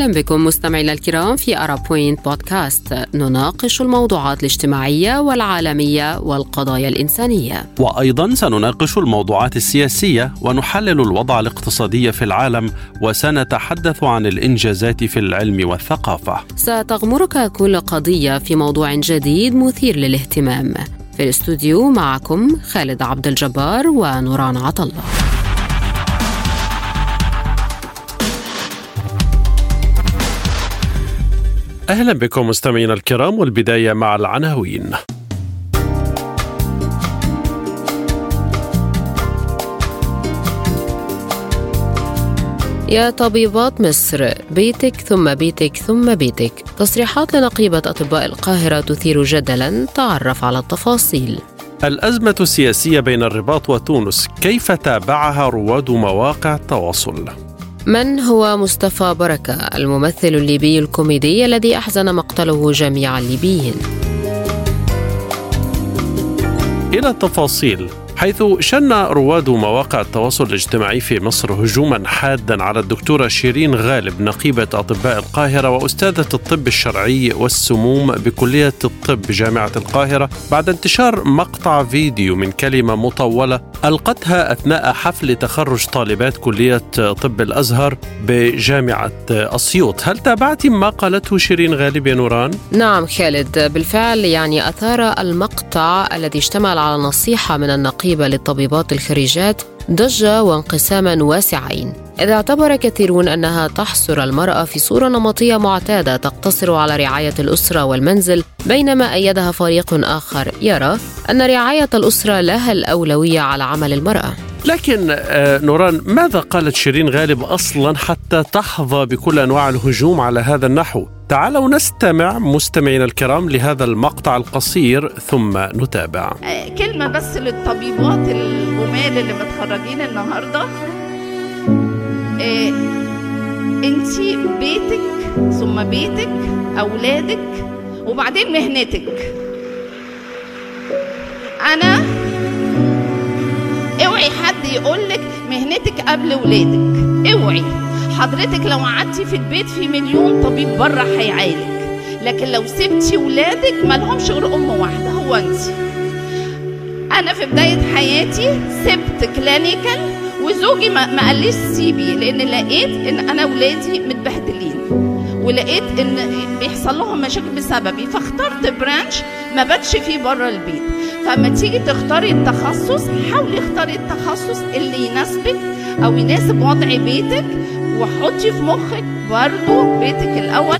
أهلا بكم مستمعينا الكرام في أرا بوينت بودكاست. نناقش الموضوعات الاجتماعية والعالمية والقضايا الإنسانية. وأيضا سنناقش الموضوعات السياسية ونحلل الوضع الاقتصادي في العالم وسنتحدث عن الإنجازات في العلم والثقافة. ستغمرك كل قضية في موضوع جديد مثير للاهتمام. في الاستوديو معكم خالد عبد الجبار ونوران عطله أهلا بكم مستمعينا الكرام والبداية مع العناوين. يا طبيبات مصر بيتك ثم بيتك ثم بيتك. تصريحات لنقيبة أطباء القاهرة تثير جدلا. تعرف على التفاصيل. الأزمة السياسية بين الرباط وتونس كيف تابعها رواد مواقع التواصل؟ من هو مصطفى بركة الممثل الليبي الكوميدي الذي أحزن مقتله جميع الليبيين؟ إلى التفاصيل حيث شن رواد مواقع التواصل الاجتماعي في مصر هجوما حادا على الدكتورة شيرين غالب نقيبة أطباء القاهرة وأستاذة الطب الشرعي والسموم بكلية الطب جامعة القاهرة بعد انتشار مقطع فيديو من كلمة مطولة ألقتها أثناء حفل تخرج طالبات كلية طب الأزهر بجامعة أسيوط، هل تابعت ما قالته شيرين غالب يا نوران؟ نعم خالد بالفعل يعني أثار المقطع الذي اشتمل على نصيحة من النقيب الرقيبة للطبيبات الخريجات ضجة وانقساما واسعين. إذ اعتبر كثيرون أنها تحصر المرأة في صورة نمطية معتادة تقتصر على رعاية الأسرة والمنزل بينما أيدها فريق آخر يرى أن رعاية الأسرة لها الأولوية على عمل المرأة. لكن آه، نوران ماذا قالت شيرين غالب أصلا حتى تحظى بكل أنواع الهجوم على هذا النحو؟ تعالوا نستمع مستمعينا الكرام لهذا المقطع القصير ثم نتابع. آه، كلمة بس للطبيبات الجمال اللي متخرجين النهارده إيه انت بيتك ثم بيتك أولادك وبعدين مهنتك أنا اوعي حد يقولك مهنتك قبل ولادك. اوعي. حضرتك لو قعدتي في البيت في مليون طبيب بره هيعالج. لكن لو سبتي ولادك مالهمش غير أم واحدة هو انت أنا في بداية حياتي سبت clinical وزوجي ما قاليش سيبي لأن لقيت إن أنا ولادي متبهدلين. ولقيت إن بيحصل لهم مشاكل بسببي فاخترت branch ما باتش فيه بره البيت. فلما تيجي تختاري التخصص حاولي اختاري التخصص اللي يناسبك أو يناسب وضع بيتك وحطي في مخك برضو بيتك الأول.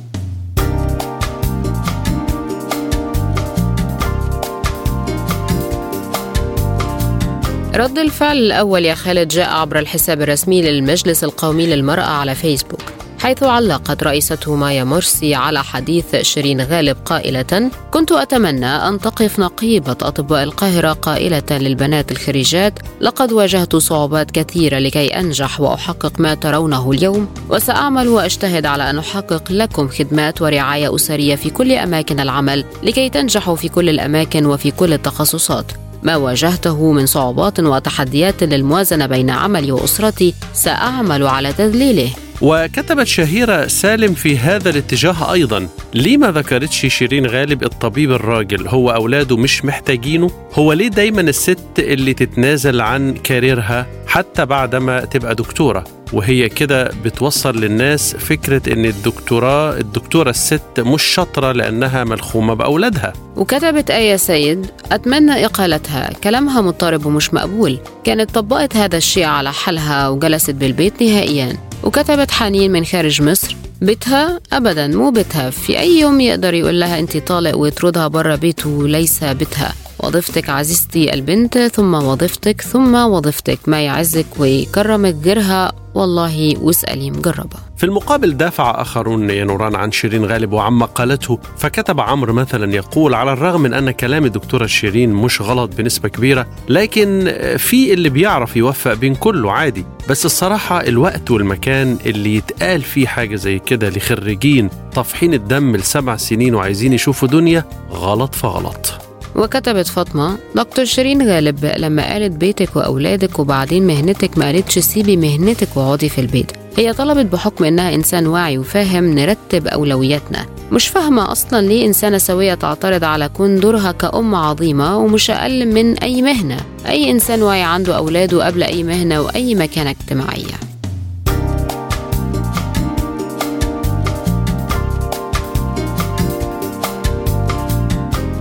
رد الفعل الأول يا خالد جاء عبر الحساب الرسمي للمجلس القومي للمرأة على فيسبوك. حيث علقت رئيسته مايا مرسي على حديث شيرين غالب قائلة كنت أتمنى أن تقف نقيبة أطباء القاهرة قائلة للبنات الخريجات. لقد واجهت صعوبات كثيرة لكي أنجح وأحقق ما ترونه اليوم وسأعمل وأجتهد على أن أحقق لكم خدمات ورعاية أسرية في كل أماكن العمل لكي تنجحوا في كل الأماكن وفي كل التخصصات. ما واجهته من صعوبات وتحديات للموازنة بين عملي وأسرتي سأعمل على تذليله. وكتبت شهيرة سالم في هذا الاتجاه أيضا. ليه ما ذكرتش شيرين غالب الطبيب الراجل؟ هو أولاده مش محتاجينه؟ هو ليه دايما الست اللي تتنازل عن كاريرها حتى بعدما تبقى دكتورة؟ وهي كده بتوصل للناس فكرة إن الدكتوراه الدكتورة الست مش شاطرة لأنها ملخومة بأولادها. وكتبت آية سيد أتمنى إقالتها. كلامها مضطرب ومش مقبول. كانت طبقت هذا الشيء على حالها وجلست بالبيت نهائيا. وكتبت حنين من خارج مصر بيتها ابدا مو بيتها في أي يوم يقدر يقول لها أنت طالق ويطردها برا بيته ليس بيتها. وظيفتك عزيزتي البنت ثم وظيفتك ثم وظيفتك ما يعزك ويكرمك غيرها. والله واسألي مجربة في المقابل دافع آخرون يا نوران عن شيرين غالب وعما قالته فكتب عمرو مثلا يقول على الرغم من أن كلام الدكتورة شيرين مش غلط بنسبة كبيرة لكن في اللي بيعرف يوفق بين كله عادي. بس الصراحة الوقت والمكان اللي يتقال فيه حاجة زي كده لخريجين طافحين الدم لسبع سنين وعايزين يشوفوا دنيا غلط فغلط. وكتبت فاطمة دكتور شيرين غالب لما قالت بيتك وأولادك وبعدين مهنتك ما قالتش سيبي مهنتك واقعدي في البيت. هي طلبت بحكم إنها إنسان واعي وفاهم نرتب أولوياتنا. مش فاهمة أصلا ليه إنسانة سوية تعترض على كون دورها كأم عظيمة ومش أقل من أي مهنة. أي إنسان واعي عنده أولاده قبل أي مهنة وأي مكانة اجتماعية.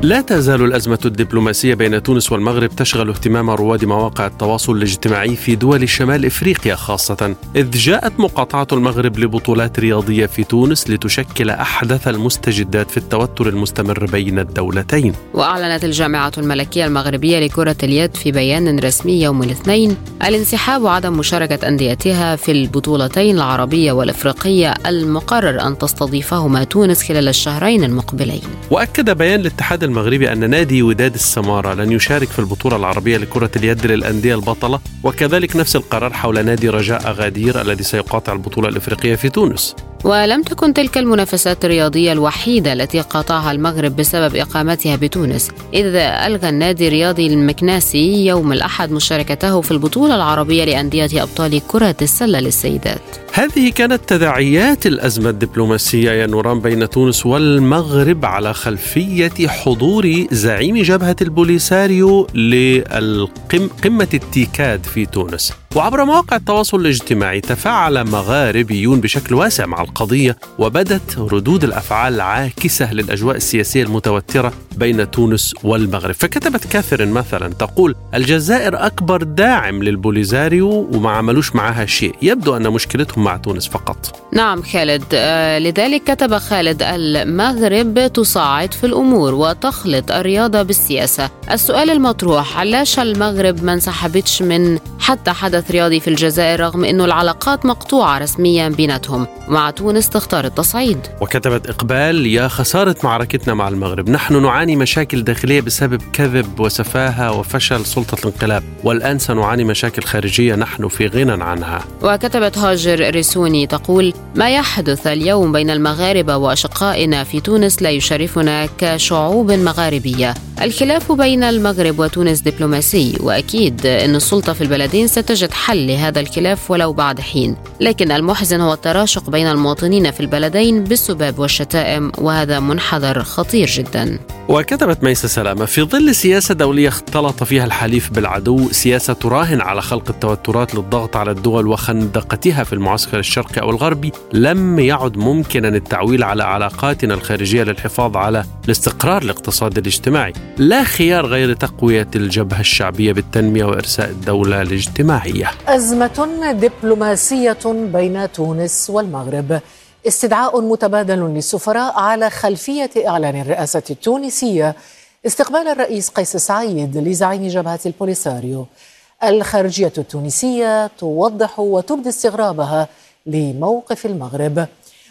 لا تزال الأزمة الدبلوماسية بين تونس والمغرب تشغل اهتمام رواد مواقع التواصل الاجتماعي في دول شمال إفريقيا خاصة إذ جاءت مقاطعة المغرب لبطولات رياضية في تونس لتشكل أحدث المستجدات في التوتر المستمر بين الدولتين. وأعلنت الجامعة الملكية المغربية لكرة اليد في بيان رسمي يوم الاثنين الانسحاب وعدم مشاركة أنديتها في البطولتين العربية والإفريقية المقرر أن تستضيفهما تونس خلال الشهرين المقبلين. وأكد بيان الاتحاد المغربي أن نادي وداد السمارة لن يشارك في البطولة العربية لكرة اليد للأندية البطلة وكذلك نفس القرار حول نادي رجاء أغادير الذي سيقاطع البطولة الإفريقية في تونس. ولم تكن تلك المنافسات الرياضية الوحيدة التي قاطعها المغرب بسبب إقامتها بتونس إذ ألغى النادي الرياضي المكناسي يوم الأحد مشاركته في البطولة العربية لأندية أبطال كرة السلة للسيدات. هذه كانت تداعيات الأزمة الدبلوماسية يا نوران بين تونس والمغرب على خلفية حضور زعيم جبهة البوليساريو لقمة التيكاد في تونس. وعبر مواقع التواصل الاجتماعي تفاعل مغاربيون بشكل واسع مع القضية وبدت ردود الأفعال عاكسة للأجواء السياسية المتوترة بين تونس والمغرب. فكتبت كاثرين مثلا تقول الجزائر أكبر داعم للبوليزاريو وما عملوش معها شيء. يبدو أن مشكلتهم مع تونس فقط. نعم خالد. آه لذلك كتب خالد المغرب تصاعد في الأمور وتخلط الرياضة بالسياسة. السؤال المطروح علاش المغرب ما انسحبتش من حتى حدث رياضي في الجزائر رغم أنه العلاقات مقطوعة رسميا بيناتهم؟ مع تونس تختار التصعيد. وكتبت إقبال يا خسارة معركتنا مع المغرب نحن نعاني مشاكل داخلية بسبب كذب وسفاهة وفشل سلطة الانقلاب والآن سنعاني مشاكل خارجية نحن في غنى عنها. وكتبت هاجر ريسوني تقول ما يحدث اليوم بين المغاربة وأشقائنا في تونس لا يشرفنا كشعوب مغاربية. الخلاف بين المغرب وتونس دبلوماسي وأكيد أن السلطة في البلدين ستجد حل لهذا الخلاف ولو بعد حين. لكن المحزن هو التراشق بين المواطنين في البلدين بالسباب والشتائم وهذا منحدر خطير جدا. وكتبت ميسة سلامة في ظل سياسة دولية اختلط فيها الحليف بالعدو سياسة تراهن على خلق التوترات للضغط على الدول وخندقتها في المعسكر الشرقي أو الغربي لم يعد ممكنا التعويل على علاقاتنا الخارجية للحفاظ على الاستقرار الاقتصادي الاجتماعي لا خيار غير تقوية الجبهة الشعبية بالتنمية وإرساء الدولة الاجتماعية. أزمة دبلوماسية بين تونس والمغرب. استدعاء متبادل للسفراء على خلفية إعلان الرئاسة التونسية. استقبال الرئيس قيس سعيد لزعيم جبهة البوليساريو. الخارجية التونسية توضح وتبدي استغرابها لموقف المغرب.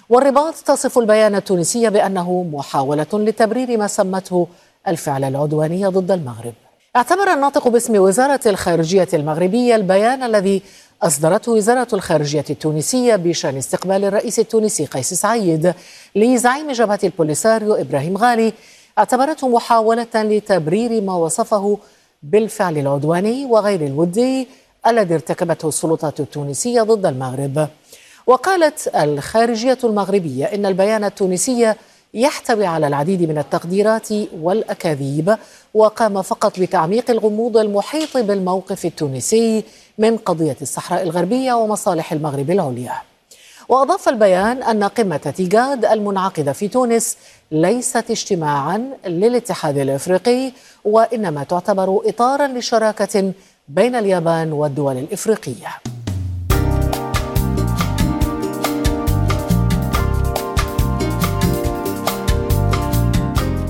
والرباط تصف البيان التونسي بأنه محاولة لتبرير ما سمته الفعل العدواني ضد المغرب. اعتبر الناطق باسم وزارة الخارجية المغربية البيان الذي أصدرته وزارة الخارجية التونسية بشأن استقبال الرئيس التونسي قيس سعيد لزعيم جبهة البوليساريو إبراهيم غالي اعتبرته محاولة لتبرير ما وصفه بالفعل العدواني وغير الودي الذي ارتكبته السلطات التونسية ضد المغرب. وقالت الخارجية المغربية إن البيان التونسي يحتوي على العديد من التقديرات والأكاذيب وقام فقط بتعميق الغموض المحيط بالموقف التونسي من قضية الصحراء الغربية ومصالح المغرب العليا. وأضاف البيان أن قمة تيجاد المنعقدة في تونس ليست اجتماعا للاتحاد الإفريقي وإنما تعتبر اطارا لشراكة بين اليابان والدول الإفريقية.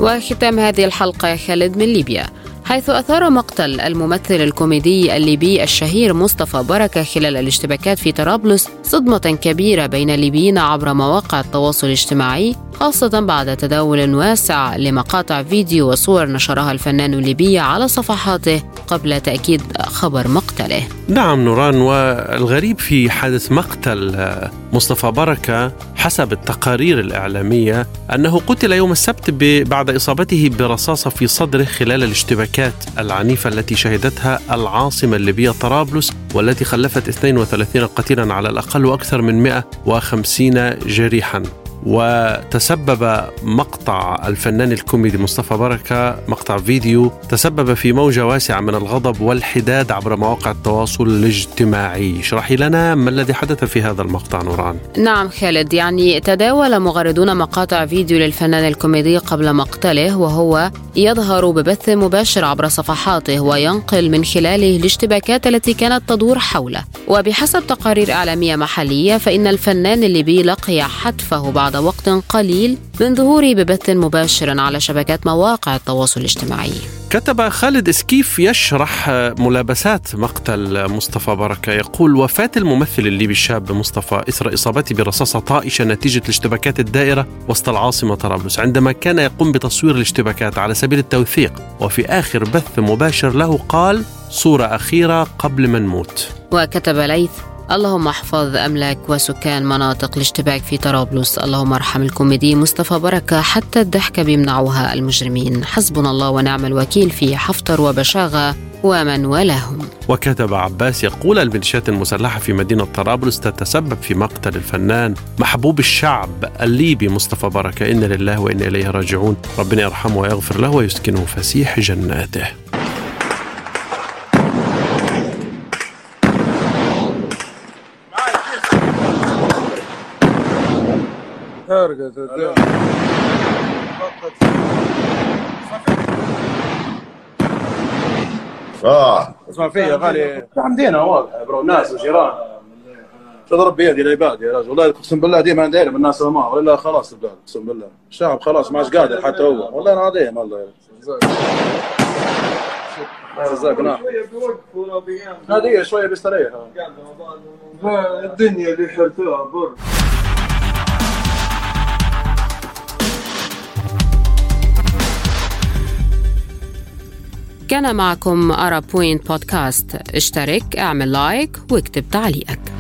وختام هذه الحلقة خالد من ليبيا. حيث أثار مقتل الممثل الكوميدي الليبي الشهير مصطفى بركة خلال الاشتباكات في طرابلس صدمة كبيرة بين الليبيين عبر مواقع التواصل الاجتماعي خاصة بعد تداول واسع لمقاطع فيديو وصور نشرها الفنان الليبي على صفحاته قبل تأكيد خبر مقتله. نعم نوران والغريب في حادث مقتل مصطفى بركة حسب التقارير الإعلامية أنه قتل يوم السبت بعد إصابته برصاصة في صدره خلال الاشتباكات العنيفة التي شهدتها العاصمة الليبية طرابلس والتي خلفت 32 قتيلا على الأقل وأكثر من 150 جريحا. وتسبب مقطع الفنان الكوميدي مصطفى بركة مقطع فيديو تسبب في موجة واسعة من الغضب والحداد عبر مواقع التواصل الاجتماعي. اشرحي لنا ما الذي حدث في هذا المقطع نوران. نعم خالد. يعني تداول مغردون مقاطع فيديو للفنان الكوميدي قبل مقتله وهو يظهر ببث مباشر عبر صفحاته وينقل من خلاله الاشتباكات التي كانت تدور حوله. وبحسب تقارير إعلامية محلية فإن الفنان الليبي لقي حتفه بعد وقت قليل من ظهوره ببث مباشر على شبكات مواقع التواصل الاجتماعي. كتب خالد اسكيف يشرح ملابسات مقتل مصطفى بركة. يقول وفاة الممثل الليبي الشاب مصطفى إثر إصابته برصاصة طائشة نتيجة الاشتباكات الدائرة وسط العاصمة طرابلس عندما كان يقوم بتصوير الاشتباكات على سبيل التوثيق وفي آخر بث مباشر له قال صورة أخيرة قبل ما نموت. وكتب ليث اللهم احفظ أملاك وسكان مناطق الاشتباك في طرابلس. اللهم ارحم الكوميدي مصطفى بركة حتى الضحكة بيمنعوها المجرمين. حسبنا الله ونعم الوكيل في حفتر وبشاغة ومن ولاهم وكتب عباس يقول الميليشيات المسلحة في مدينة طرابلس تتسبب في مقتل الفنان محبوب الشعب الليبي مصطفى بركة. إن لله وإنا إليه راجعون. ربنا يرحمه ويغفر له ويسكنه فسيح جناته. آه. اسمع فيا غالي. عمدينا واضح برو. ناس وجيران تضرب بيدي العباد يا رجل؟ والله أقسم بالله ديما عندي من الناس ما ولا خلاص البلاد أقسم بالله. الشعب خلاص ما عادش قادر حتى هو. والله العظيم والله رزاق نعم هذه شوية بيستريح الدنيا اللي حرتوها بر. كان معكم أرا بوينت بودكاست اشترك اعمل like واكتب تعليقك.